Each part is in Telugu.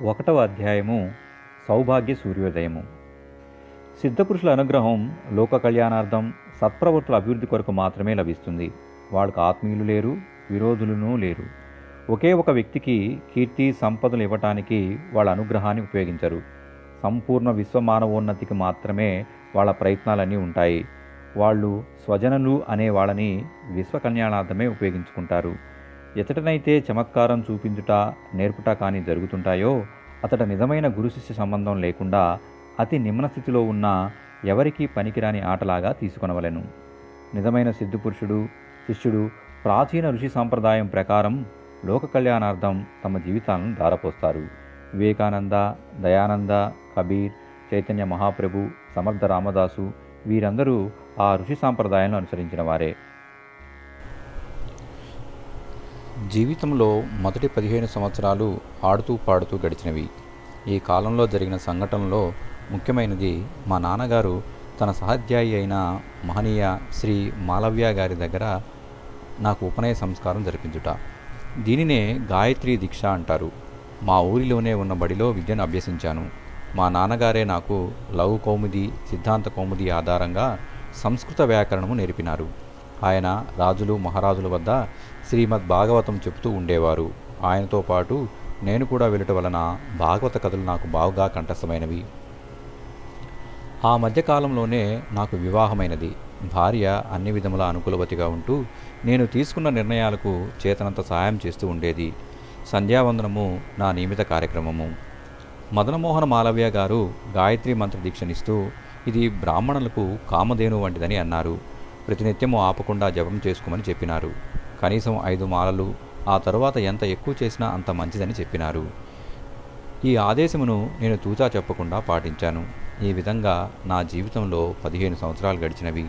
ఒకటవ అధ్యాయము సౌభాగ్య సూర్యోదయము. సిద్ధపురుషుల అనుగ్రహం లోక కళ్యాణార్థం సత్ప్రవృత్తుల అభివృద్ధి కొరకు మాత్రమే లభిస్తుంది. వాళ్ళకు ఆత్మీయులు లేరు విరోధులను లేరు. ఒకే ఒక వ్యక్తికి కీర్తి సంపదలు ఇవ్వటానికి వాళ్ళ అనుగ్రహాన్ని ఉపయోగించరు. సంపూర్ణ విశ్వ మానవోన్నతికి మాత్రమే వాళ్ళ ప్రయత్నాలన్నీ ఉంటాయి. వాళ్ళు స్వజనులు అనే వాళ్ళని విశ్వ కళ్యాణార్థమే ఉపయోగించుకుంటారు. ఎతటనైతే చమత్కారం చూపించుట నేర్పుట కానీ జరుగుతుంటాయో అతడు నిజమైన గురు శిష్య సంబంధం లేకుండా అతి నిమ్న స్థితిలో ఉన్న ఎవరికీ పనికిరాని ఆటలాగా తీసుకొనవలెను. నిజమైన సిద్ధపురుషుడు శిష్యుడు ప్రాచీన ఋషి సాంప్రదాయం ప్రకారం లోక కళ్యాణార్థం తమ జీవితాలను దారపోస్తారు వివేకానంద దయానంద కబీర్ చైతన్య మహాప్రభు సమర్థ రామదాసు వీరందరూ ఆ ఋషి సాంప్రదాయాలను అనుసరించిన వారే. జీవితంలో మొదటి పదిహేను సంవత్సరాలు ఆడుతూ పాడుతూ గడిచినవి. ఈ కాలంలో జరిగిన సంఘటనలో ముఖ్యమైనది మా నాన్నగారు తన సహాధ్యాయి అయిన మహనీయ శ్రీ మాలవ్య గారి దగ్గర నాకు ఉపనయ సంస్కారం జరిపించుట. దీనినే గాయత్రి దీక్ష అంటారు. మా ఊరిలోనే ఉన్న బడిలో విద్యను అభ్యసించాను. మా నాన్నగారే నాకు లవ్ కౌముది సిద్ధాంత కౌముది ఆధారంగా సంస్కృత వ్యాకరణము నేర్పినారు. ఆయన రాజులు మహారాజుల వద్ద శ్రీమద్ భాగవతం చెబుతూ ఉండేవారు. ఆయనతో పాటు నేను కూడా వెళ్ళటం వలన భాగవత కథలు నాకు బావుగా కంఠస్థమైనవి. ఆ మధ్యకాలంలోనే నాకు వివాహమైనది. భార్య అన్ని విధముల అనుకూలవతిగా ఉంటూ నేను తీసుకున్న నిర్ణయాలకు చేతనంత సహాయం చేస్తూ ఉండేది. సంధ్యావందనము నా నియమిత కార్యక్రమము. మదనమోహన మాలవ్య గారు గాయత్రి మంత్ర దీక్షనిస్తూ ఇది బ్రాహ్మణులకు కామధేను వంటిదని అన్నారు. ప్రతినిత్యము ఆపకుండా జపం చేసుకోమని చెప్పినారు. కనీసం ఐదు మాలలు ఆ తరువాత ఎంత ఎక్కువ చేసినా అంత మంచిదని చెప్పినారు. ఈ ఆదేశమును నేను తూచా చెప్పకుండా పాటించాను. ఈ విధంగా నా జీవితంలో పదిహేను సంవత్సరాలు గడిచినవి.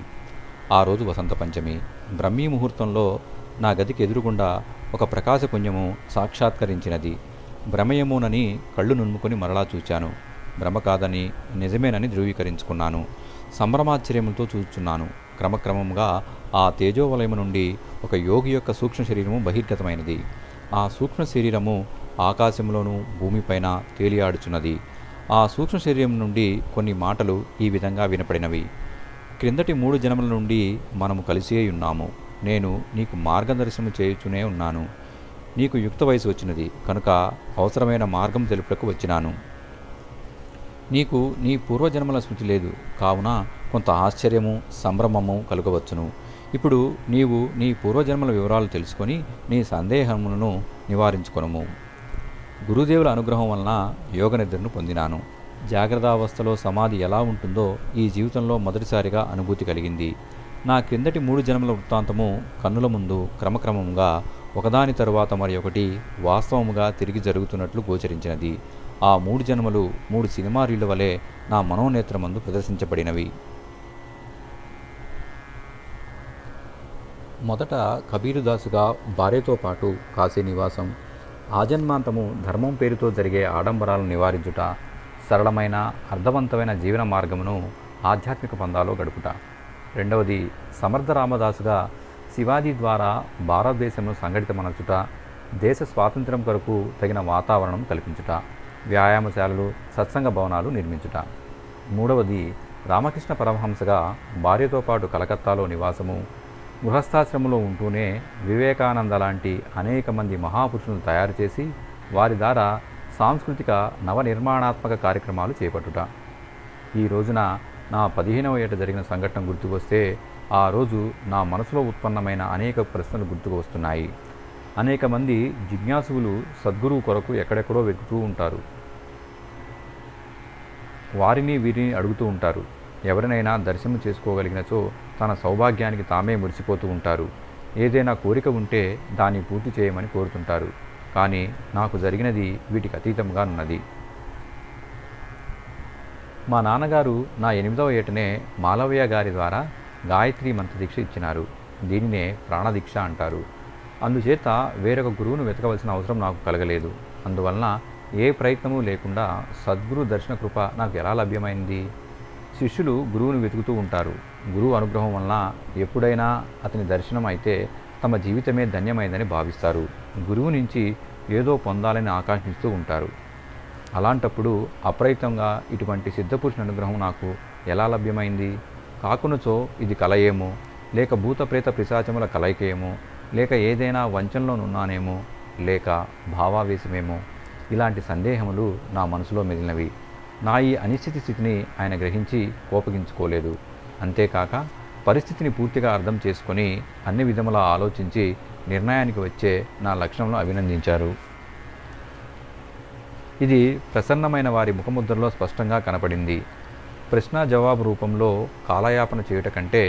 ఆ రోజు వసంత పంచమి. బ్రహ్మీ ముహూర్తంలో నా గదికి ఎదురుగుండా ఒక ప్రకాశపుణ్యము సాక్షాత్కరించినది. భ్రమయమునని కళ్ళు నున్ముకుని మరలా చూచాను. భ్రమ కాదని నిజమేనని ధృవీకరించుకున్నాను. సంభ్రమాశ్చర్యములతో చూచున్నాను క్రమక్రమంగా ఆ తేజోవలయము నుండి ఒక యోగి యొక్క సూక్ష్మ శరీరము బహిర్గతమైనది. ఆ సూక్ష్మ శరీరము ఆకాశంలోనూ భూమిపైన తేలియాడుచున్నది. ఆ సూక్ష్మ శరీరం నుండి కొన్ని మాటలు ఈ విధంగా వినపడినవి. క్రిందటి మూడు జన్మల నుండి మనము కలిసే ఉన్నాము. నేను నీకు మార్గదర్శనం చేయుచునే ఉన్నాను. నీకు యుక్త వయసు వచ్చినది. కనుక అవసరమైన మార్గం తెలుపుటకు వచ్చినాను. నీకు నీ పూర్వజన్మల స్మృతి లేదు. కావున కొంత ఆశ్చర్యము సంభ్రమము కలుగవచ్చును. ఇప్పుడు నీవు నీ పూర్వజన్మల వివరాలు తెలుసుకొని నీ సందేహములను నివారించుకొనము. గురుదేవుల అనుగ్రహం వలన యోగ నిద్రను పొందినాను జాగ్రత్తావస్థలో సమాధి ఎలా ఉంటుందో ఈ జీవితంలో మొదటిసారిగా అనుభూతి కలిగింది. నా క్రిందటి మూడు జన్మల వృత్తాంతము కన్నుల ముందు క్రమక్రమంగా ఒకదాని తరువాత మరి ఒకటి వాస్తవముగా తిరిగి జరుగుతున్నట్లు గోచరించినది. ఆ మూడు జన్మలు మూడు సినిమా రీళ్ళ వలె నా మనోనేత్రమందు ప్రదర్శించబడినవి. మొదట కబీరుదాసుగా భార్యతో పాటు కాశీ నివాసం ఆజన్మాంతము ధర్మం పేరుతో జరిగే ఆడంబరాలను నివారించుట సరళమైన అర్థవంతమైన జీవన మార్గమును ఆధ్యాత్మిక పందాలో గడుపుట. రెండవది సమర్థ రామదాసుగా శివాజీ ద్వారా భారతదేశంలో సంఘటితమనచుట దేశ స్వాతంత్రం కొరకు తగిన వాతావరణం కల్పించుట వ్యాయామశాలలు సత్సంగ భవనాలు నిర్మించుట. మూడవది రామకృష్ణ పరమహంసగా భార్యతో పాటు కలకత్తాలో నివాసము గృహస్థాశ్రమంలో ఉంటూనే వివేకానంద లాంటి అనేక మంది మహాపురుషులను తయారు చేసి వారి ద్వారా సాంస్కృతిక నవనిర్మాణాత్మక కార్యక్రమాలు చేపట్టుట. ఈ రోజున నా పదిహేనవ ఏట జరిగిన సంఘటన గుర్తుకొస్తే ఆ రోజు నా మనసులో ఉత్పన్నమైన అనేక ప్రశ్నలు గుర్తుకు వస్తున్నాయి. అనేక మంది జిజ్ఞాసువులు సద్గురువు కొరకు ఎక్కడెక్కడో వెతుకుతూ ఉంటారు. వారిని వీరిని అడుగుతూ ఉంటారు. ఎవరినైనా దర్శనం చేసుకోగలిగినచో తన సౌభాగ్యానికి తామే మురిసిపోతూ ఉంటారు. ఏదైనా కోరిక ఉంటే దాన్ని పూర్తి చేయమని కోరుతుంటారు. కానీ నాకు జరిగినది వీటికి అతీతంగా ఉన్నది మా నాన్నగారు నా ఎనిమిదవ ఏటనే మాలవయ్య గారి ద్వారా గాయత్రి మంత్ర దీక్ష ఇచ్చినారు. దీనినే ప్రాణదీక్ష అంటారు. అందుచేత వేరొక గురువును వెతకవలసిన అవసరం నాకు కలగలేదు. అందువలన ఏ ప్రయత్నము లేకుండా సద్గురు దర్శన కృప నాకు ఎలా లభ్యమైంది? శిష్యులు గురువును వెతుకుతూ ఉంటారు. గురువు అనుగ్రహం వలన ఎప్పుడైనా అతని దర్శనం అయితే తమ జీవితమే ధన్యమైందని భావిస్తారు. గురువు నుంచి ఏదో పొందాలని ఆకాంక్షిస్తూ ఉంటారు. అలాంటప్పుడు అప్రయత్నంగా ఇటువంటి సిద్ధపురుషుని అనుగ్రహం నాకు ఎలా లభ్యమైంది? కాకునచో ఇది కలయేమో? లేక భూతప్రేత పిశాచముల కలయికేమో లేక ఏదైనా వంచనలోనున్నానేమో? లేక భావావేశమేమో? ఇలాంటి సందేహములు నా మనసులో మిగిలినవి నా ఈ అనిశ్చిత స్థితిని ఆయన గ్రహించి కోపగించుకోలేదు. అంతేకాక పరిస్థితిని పూర్తిగా అర్థం చేసుకొని అన్ని విధములా ఆలోచించి నిర్ణయానికి వచ్చే నా లక్షణంలో అభినందించారు. ఇది ప్రసన్నమైన వారి ముఖముద్రలో స్పష్టంగా కనపడింది. ప్రశ్న జవాబు రూపంలో కాలయాపన చేయుట కంటే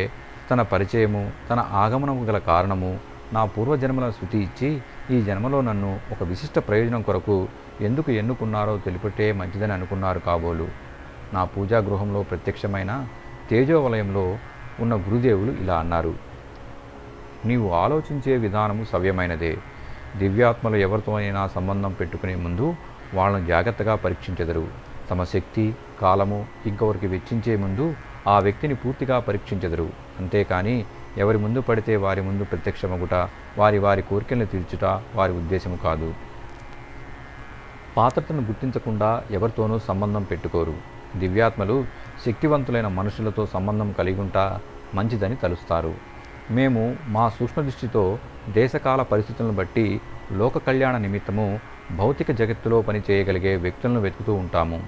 తన పరిచయము తన ఆగమనము గల కారణము నా పూర్వజన్మల శృతి ఇచ్చి ఈ జన్మలో నన్ను ఒక విశిష్ట ప్రయోజనం కొరకు ఎందుకు ఎన్నుకున్నారో తెలిపితే మంచిదని అనుకున్నారు కాబోలు. నా పూజా గృహంలో ప్రత్యక్షమైన తేజోవలయంలో ఉన్న గురుదేవులు ఇలా అన్నారు. నీవు ఆలోచించే విధానము సవ్యమైనదే. దివ్యాత్మలు ఎవరితోనైనా సంబంధం పెట్టుకునే ముందు వాళ్ళను జాగ్రత్తగా పరీక్షించెదరు. తమ శక్తి కాలము ఇంకొకరికి వెచ్చించే ముందు ఆ వ్యక్తిని పూర్తిగా పరీక్షించెదరు. అంతేకాని ఎవరి ముందు పడితే వారి ముందు ప్రత్యక్షమగుట వారి వారి కోరికలను తీర్చుట వారి ఉద్దేశము కాదు. పాత్రతను గుర్తించకుండా ఎవరితోనూ సంబంధం పెట్టుకోరు. దివ్యాత్మలు శక్తివంతులైన మనుషులతో సంబంధం కలిగి ఉంటా మంచిదని తలుస్తారు. మేము మా సూక్ష్మదృష్టితో దేశకాల పరిస్థితులను బట్టి లోక కళ్యాణ నిమిత్తము భౌతిక జగత్తులో పని చేయగలిగే వ్యక్తులను వెతుకుతూ ఉంటాము.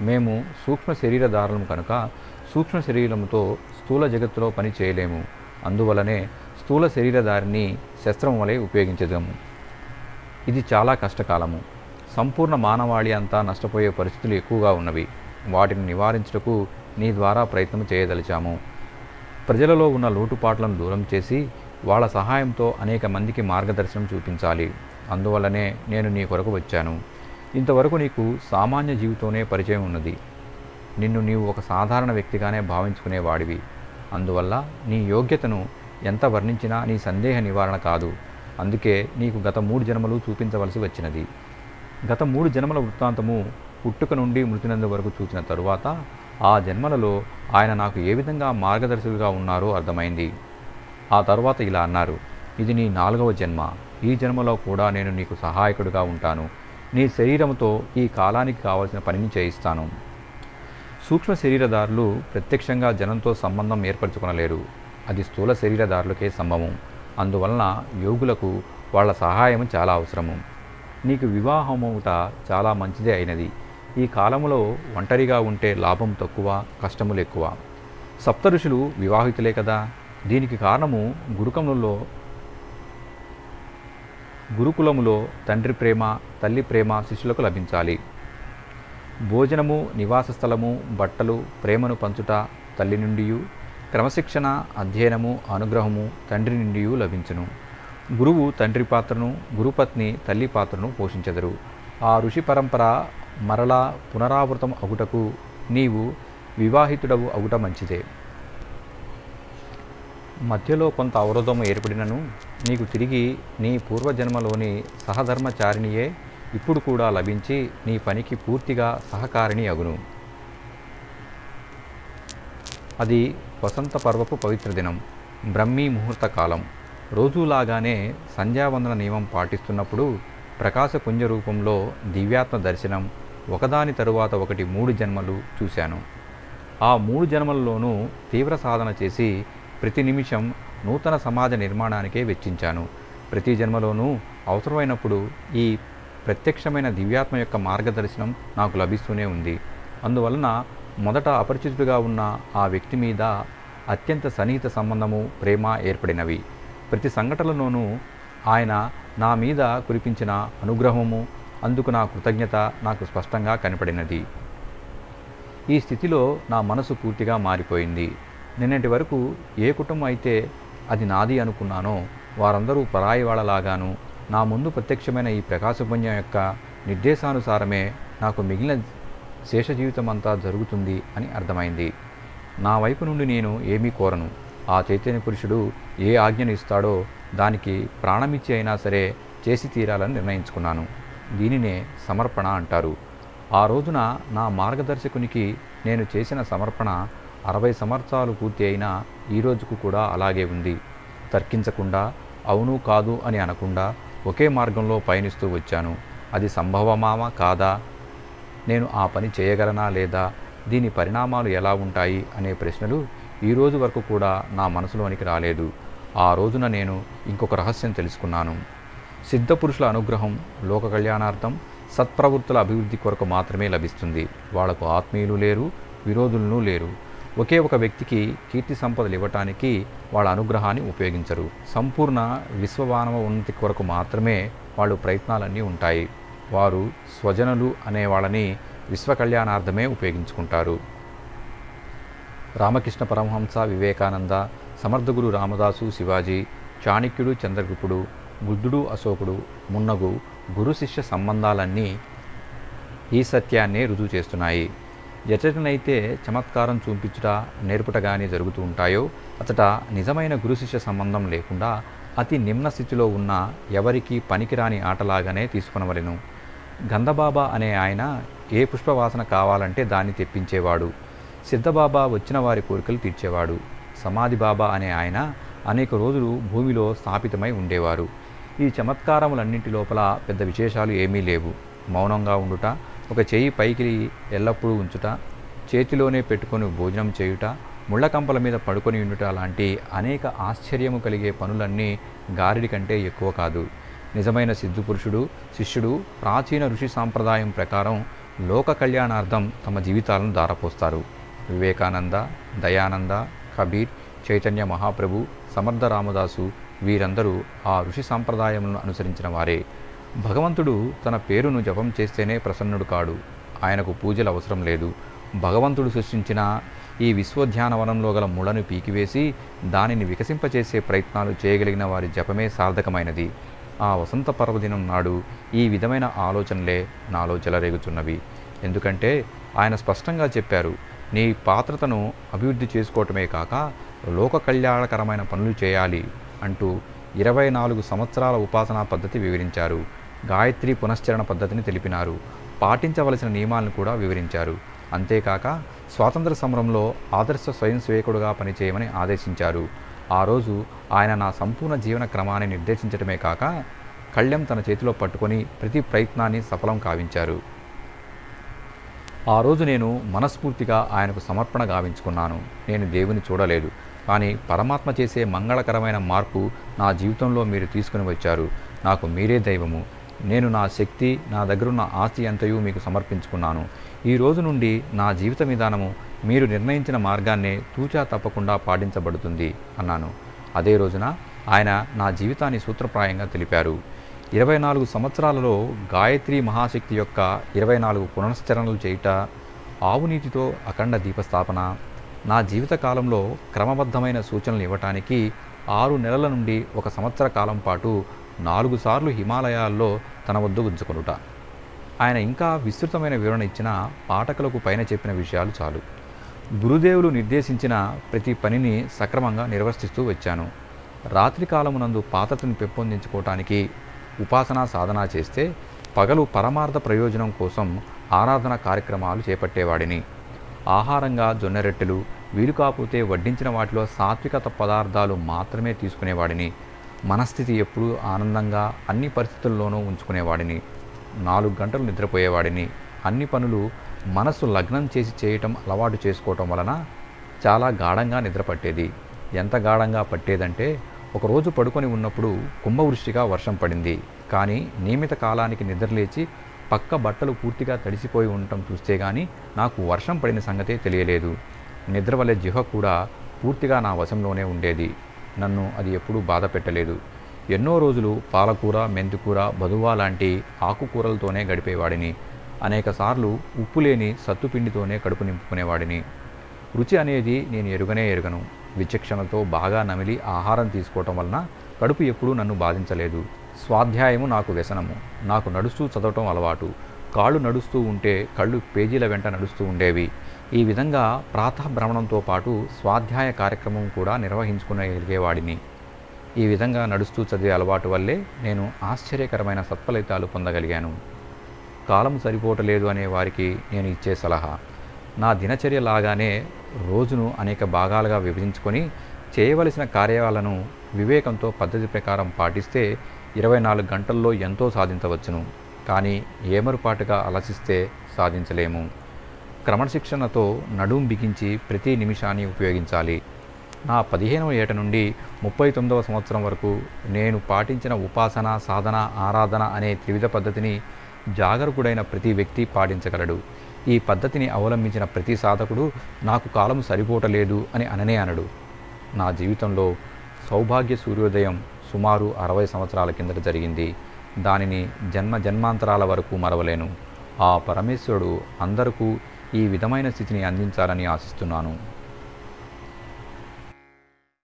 మేము సూక్ష్మ శరీరధారులము కనుక సూక్ష్మ శరీరముతో స్థూల జగత్తులో పని చేయలేము. అందువలనే స్థూల శరీరధారిని శస్త్రం వలె ఉపయోగించదాము ఇది చాలా కష్టకాలము. సంపూర్ణ మానవాళి అంతా నష్టపోయే పరిస్థితులు ఎక్కువగా ఉన్నవి. వాటిని నివారించుటకు నీ ద్వారా ప్రయత్నం చేయదలిచాము. ప్రజలలో ఉన్న లోటుపాట్లను దూరం చేసి వాళ్ళ సహాయంతో అనేక మందికి మార్గదర్శనం చూపించాలి. అందువల్లనే నేను నీ కొరకు వచ్చాను. ఇంతవరకు నీకు సామాన్య జీవితోనే పరిచయం ఉన్నది. నిన్ను నీవు ఒక సాధారణ వ్యక్తిగానే భావించుకునేవాడివి అందువల్ల నీ యోగ్యతను ఎంత వర్ణించినా నీ సందేహ నివారణ కాదు. అందుకే నీకు గత మూడు జన్మలు చూపించవలసి వచ్చినది. గత మూడు జన్మల వృత్తాంతము పుట్టుక నుండి మృతినందు వరకు చూసిన తరువాత ఆ జన్మలలో ఆయన నాకు ఏ విధంగా మార్గదర్శకులుగా ఉన్నారో అర్థమైంది. ఆ తర్వాత ఇలా అన్నారు ఇది నీ నాలుగవ జన్మ. ఈ జన్మలో కూడా నేను నీకు సహాయకుడిగా ఉంటాను. నీ శరీరంతో ఈ కాలానికి కావలసిన పనిని చేయిస్తాను. సూక్ష్మ శరీరదారులు ప్రత్యక్షంగా జనంతో సంబంధం ఏర్పరచుకొనలేరు. అది స్థూల శరీరదారులకే సంభవం. అందువలన యోగులకు వాళ్ళ సహాయం చాలా అవసరము. నీకు వివాహమవుట చాలా మంచిదే అయినది. ఈ కాలములో ఒంటరిగా ఉంటే లాభం తక్కువ కష్టములు ఎక్కువ. సప్త ఋషులు వివాహితులే కదా. దీనికి కారణము గురుకములలో గురుకులములో తండ్రి ప్రేమ తల్లి ప్రేమ శిష్యులకు లభించాలి. భోజనము నివాస స్థలము బట్టలు ప్రేమను పంచుట తల్లి నుండియు క్రమశిక్షణ అధ్యయనము అనుగ్రహము తండ్రి నుండియు లభించును. గురువు తండ్రి పాత్రను గురుపత్ని తల్లి పాత్రను పోషించెదరు. ఆ ఋషి పరంపర మరలా పునరావృతం అగుటకు నీవు వివాహితుడవు అగుట మంచిదే. మధ్యలో కొంత అవరోధం ఏర్పడినను నీకు తిరిగి నీ పూర్వజన్మలోని సహధర్మచారిణియే ఇప్పుడు కూడా లభించి నీ పనికి పూర్తిగా సహకారిణి అగును. అది వసంత పర్వపు పవిత్ర దినం బ్రహ్మీ ముహూర్త కాలం. రోజులాగానే సంధ్యావందన నియమం పాటిస్తున్నప్పుడు ప్రకాశపుంజ రూపంలో దివ్యాత్మ దర్శనం ఒకదాని తరువాత ఒకటి మూడు జన్మలు చూశాను. ఆ మూడు జన్మల్లోనూ తీవ్ర సాధన చేసి ప్రతి నిమిషం నూతన సమాజ నిర్మాణానికే వెచ్చించాను. ప్రతి జన్మలోనూ అవసరమైనప్పుడు ఈ ప్రత్యక్షమైన దివ్యాత్మ యొక్క మార్గదర్శనం నాకు లభిస్తూనే ఉంది. అందువలన మొదట అపరిచితుడిగా ఉన్న ఆ వ్యక్తి మీద అత్యంత సన్నిహిత సంబంధము ప్రేమ ఏర్పడినవి. ప్రతి సంఘటనలోనూ ఆయన నా మీద కురిపించిన అనుగ్రహము అందుకు నా కృతజ్ఞత నాకు స్పష్టంగా కనపడినది. ఈ స్థితిలో నా మనసు పూర్తిగా మారిపోయింది. నిన్నటి వరకు ఏ కుటుంబం అయితే అది నాది అనుకున్నానో వారందరూ పరాయి వాళ్ళలాగాను నా ముందు ప్రత్యక్షమైన ఈ ప్రకాశపుణ్యం యొక్క నిర్దేశానుసారమే నాకు మిగిలిన శేష జీవితం అంతా జరుగుతుంది అని అర్థమైంది. నా వైపు నుండి నేను ఏమీ కోరను. ఆ చైతన్య పురుషుడు ఏ ఆజ్ఞను ఇస్తాడో దానికి ప్రాణమిచ్చి అయినా సరే చేసి తీరాలని నిర్ణయించుకున్నాను. దీనినే సమర్పణ అంటారు. ఆ రోజున నా మార్గదర్శకునికి నేను చేసిన సమర్పణ అరవై సంవత్సరాలు పూర్తి అయినా ఈ రోజుకు కూడా అలాగే ఉంది. తర్కించకుండా అవును కాదు అని అనకుండా ఒకే మార్గంలో పయనిస్తూ వచ్చాను. అది సంభవమామా కాదా? నేను ఆ పని చేయగలనా లేదా? దీని పరిణామాలు ఎలా ఉంటాయి? అనే ప్రశ్నలు ఈ రోజు వరకు కూడా నా మనసులోనికి రాలేదు. ఆ రోజున నేను ఇంకొక రహస్యం తెలుసుకున్నాను. సిద్ధపురుషుల అనుగ్రహం లోక కళ్యాణార్థం సత్ప్రవృత్తుల అభివృద్ధి కొరకు మాత్రమే లభిస్తుంది. వాళ్ళకు ఆత్మీయులు లేరు విరోధులను లేరు. ఒకే ఒక వ్యక్తికి కీర్తి సంపదలు ఇవ్వటానికి వాళ్ళ అనుగ్రహాన్ని ఉపయోగించరు. సంపూర్ణ విశ్వమానవ ఉన్నతి కొరకు మాత్రమే వాళ్ళు ప్రయత్నాలన్నీ ఉంటాయి. వారు స్వజనులు అనే వాళ్ళని విశ్వ కళ్యాణార్థమే ఉపయోగించుకుంటారు. రామకృష్ణ పరమహంస వివేకానంద సమర్థగురు రామదాసు శివాజీ చాణక్యుడు చంద్రగుప్తుడు బుద్ధుడు అశోకుడు మున్నగు గురు శిష్య సంబంధాలన్నీ ఈ సత్యాన్నే రుజువు చేస్తున్నాయి. ఎచటనైతే చమత్కారం చూపించుట నేర్పుటగానే జరుగుతూ ఉంటాయో అతట నిజమైన గురు శిష్య సంబంధం లేకుండా అతి నిమ్న స్థితిలో ఉన్న ఎవరికీ పనికిరాని ఆటలాగానే తీసుకునవలెను. గంధబాబా అనే ఆయన ఏ పుష్పవాసన కావాలంటే దాన్ని తెప్పించేవాడు. సిద్ధబాబా వచ్చిన వారి కోరికలు తీర్చేవాడు. సమాధి బాబా అనే ఆయన అనేక రోజులు భూమిలో స్థాపితమై ఉండేవారు. ఈ చమత్కారములన్నింటి లోపల పెద్ద విశేషాలు ఏమీ లేవు. మౌనంగా ఉండుట ఒక చేయి పైకి ఎల్లప్పుడూ ఉంచుట చేతిలోనే పెట్టుకొని భోజనం చేయుట ముళ్ళకంపల మీద పడుకొని ఉండుట లాంటి అనేక ఆశ్చర్యము కలిగే పనులన్నీ గారిడి కంటే ఎక్కువ కాదు. నిజమైన సిద్ధు పురుషుడు శిష్యుడు ప్రాచీన ఋషి సాంప్రదాయం ప్రకారం లోక కళ్యాణార్థం తమ జీవితాలను దారపోస్తారు వివేకానంద దయానంద కబీర్ చైతన్య మహాప్రభు సమర్థ రామదాసు వీరందరూ ఆ ఋషి సాంప్రదాయములను అనుసరించిన వారే. భగవంతుడు తన పేరును జపం చేస్తేనే ప్రసన్నుడు కాడు. ఆయనకు పూజలు అవసరం లేదు. భగవంతుడు సృష్టించిన ఈ విశ్వధ్యానవనంలో గల ముళ్ళను పీకివేసి దానిని వికసింపచేసే ప్రయత్నాలు చేయగలిగిన వారి జపమే సార్థకమైనది. ఆ వసంత పర్వదినం నాడు ఈ విధమైన ఆలోచనలే నాలో చెలరేగుచున్నవి ఎందుకంటే ఆయన స్పష్టంగా చెప్పారు నీ పాత్రతను అభివృద్ధి చేసుకోవటమే కాక లోక కళ్యాణకరమైన పనులు చేయాలి అంటూ ఇరవై నాలుగు సంవత్సరాల ఉపాసనా పద్ధతి వివరించారు. గాయత్రి పునశ్చరణ పద్ధతిని తెలిపినారు. పాటించవలసిన నియమాలను కూడా వివరించారు. అంతేకాక స్వాతంత్ర సమరంలో ఆదర్శ స్వయం సేవకుడుగా పనిచేయమని ఆదేశించారు. ఆ రోజు ఆయన నా సంపూర్ణ జీవన క్రమాన్ని నిర్దేశించడమే కాక కళ్యం తన చేతిలో పట్టుకొని ప్రతి ప్రయత్నాన్ని సఫలం కావించారు. ఆ రోజు నేను మనస్ఫూర్తిగా ఆయనకు సమర్పణ గావించుకున్నాను. నేను దేవుని చూడలేదు. కానీ పరమాత్మ చేసే మంగళకరమైన మార్పు నా జీవితంలో మీరు తీసుకుని వచ్చారు. నాకు మీరే దైవము. నేను నా శక్తి నా దగ్గరున్న ఆస్తి అంతయు మీకు సమర్పించుకున్నాను. ఈ రోజు నుండి నా జీవిత విధానము మీరు నిర్ణయించిన మార్గాన్నే తూచా తప్పకుండా పాటించబడుతుంది అన్నాను. అదే రోజున ఆయన నా జీవితాన్ని సూత్రప్రాయంగా తెలిపారు. ఇరవై నాలుగు సంవత్సరాలలో గాయత్రి మహాశక్తి యొక్క ఇరవై నాలుగు పునశ్చరణలు చేయుట ఆవునీటితో అఖండ దీపస్థాపన నా జీవితకాలంలో క్రమబద్ధమైన సూచనలు ఇవ్వటానికి ఆరు నెలల నుండి ఒక సంవత్సర కాలం పాటు నాలుగు సార్లు హిమాలయాల్లో తన వద్ద ఉంచుకొనుట ఆయన ఇంకా విస్తృతమైన వివరణ ఇచ్చిన పాఠకులకు పైన చెప్పిన విషయాలు చాలు. గురుదేవులు నిర్దేశించిన ప్రతి పనిని సక్రమంగా నిర్వర్తిస్తూ వచ్చాను. రాత్రి కాలమునందు పాత్రతను పెంపొందించుకోవటానికి ఉపాసనా సాధన చేస్తే పగలు పరమార్థ ప్రయోజనం కోసం ఆరాధన కార్యక్రమాలు చేపట్టేవాడిని. ఆహారంగా జొన్నరెట్టెలు వీలు కాకపోతే వడ్డించిన వాటిలో సాత్వికత పదార్థాలు మాత్రమే తీసుకునేవాడిని. మనస్థితి ఎప్పుడూ ఆనందంగా అన్ని పరిస్థితుల్లోనూ ఉంచుకునేవాడిని. నాలుగు గంటలు నిద్రపోయేవాడిని. అన్ని పనులు మనస్సు లగ్నం చేసి చేయటం అలవాటు చేసుకోవటం వలన చాలా గాఢంగా నిద్ర పట్టేది ఎంత గాఢంగా పట్టేదంటే ఒకరోజు పడుకొని ఉన్నప్పుడు కుంభవృష్టిగా వర్షం పడింది. కానీ నియమిత కాలానికి నిద్రలేచి పక్క బట్టలు పూర్తిగా తడిసిపోయి ఉండటం చూస్తే గానీ నాకు వర్షం పడిన సంగతే తెలియలేదు. నిద్ర వల్ల జిహ కూడా పూర్తిగా నా వశంలోనే ఉండేది. నన్ను అది ఎప్పుడూ బాధ పెట్టలేదు. ఎన్నో రోజులు పాలకూర మెంతికూర బదువా లాంటి ఆకుకూరలతోనే గడిపేవాడిని. అనేకసార్లు ఉప్పు లేని సత్తుపిండితోనే కడుపు నింపుకునేవాడిని. రుచి అనేది నేను ఎరుగనే ఎరుగను. విచక్షణతో బాగా నమిలి ఆహారం తీసుకోవటం వలన కడుపు ఎప్పుడూ నన్ను బాధించలేదు. స్వాధ్యాయము నాకు వ్యసనము. నాకు నడుస్తూ చదవటం అలవాటు. కాళ్ళు నడుస్తూ ఉంటే కళ్ళు పేజీల వెంట నడుస్తూ ఉండేవి. ఈ విధంగా ప్రాతభ్రమణంతో పాటు స్వాధ్యాయ కార్యక్రమం కూడా నిర్వహించుకునేగలిగేవాడిని ఈ విధంగా నడుస్తూ చదివే అలవాటు వల్లే నేను ఆశ్చర్యకరమైన సత్ఫలితాలు పొందగలిగాను. కాలం సరిపోవటలేదు అనే వారికి నేను ఇచ్చే సలహా. నా దినచర్య లాగానే రోజును అనేక భాగాలుగా విభజించుకొని చేయవలసిన కార్యాలను వివేకంతో పద్ధతి ప్రకారం పాటిస్తే ఇరవై నాలుగు గంటల్లో ఎంతో సాధించవచ్చును. కానీ ఏమరుపాటుగా అలసిస్తే సాధించలేము. క్రమశిక్షణతో నడుం బిగించి ప్రతి నిమిషాన్ని ఉపయోగించాలి. నా పదిహేనవ ఏట నుండి ముప్పై తొమ్మిదవ సంవత్సరం వరకు నేను పాటించిన ఉపాసన సాధన ఆరాధన అనే త్రివిధ పద్ధతిని జాగరూకుడైన ప్రతి వ్యక్తి పాటించగలడు. ఈ పద్ధతిని అవలంబించిన ప్రతి సాధకుడు నాకు కాలం సరిపోవటలేదు అని అననే అనడు. నా జీవితంలో సౌభాగ్య సూర్యోదయం సుమారు అరవై సంవత్సరాల కిందట జరిగింది. దానిని జన్మ జన్మాంతరాల వరకు మరవలేను. ఆ పరమేశ్వరుడు అందరకు ఈ విధమైన స్థితిని అందించాలని ఆశిస్తున్నాను.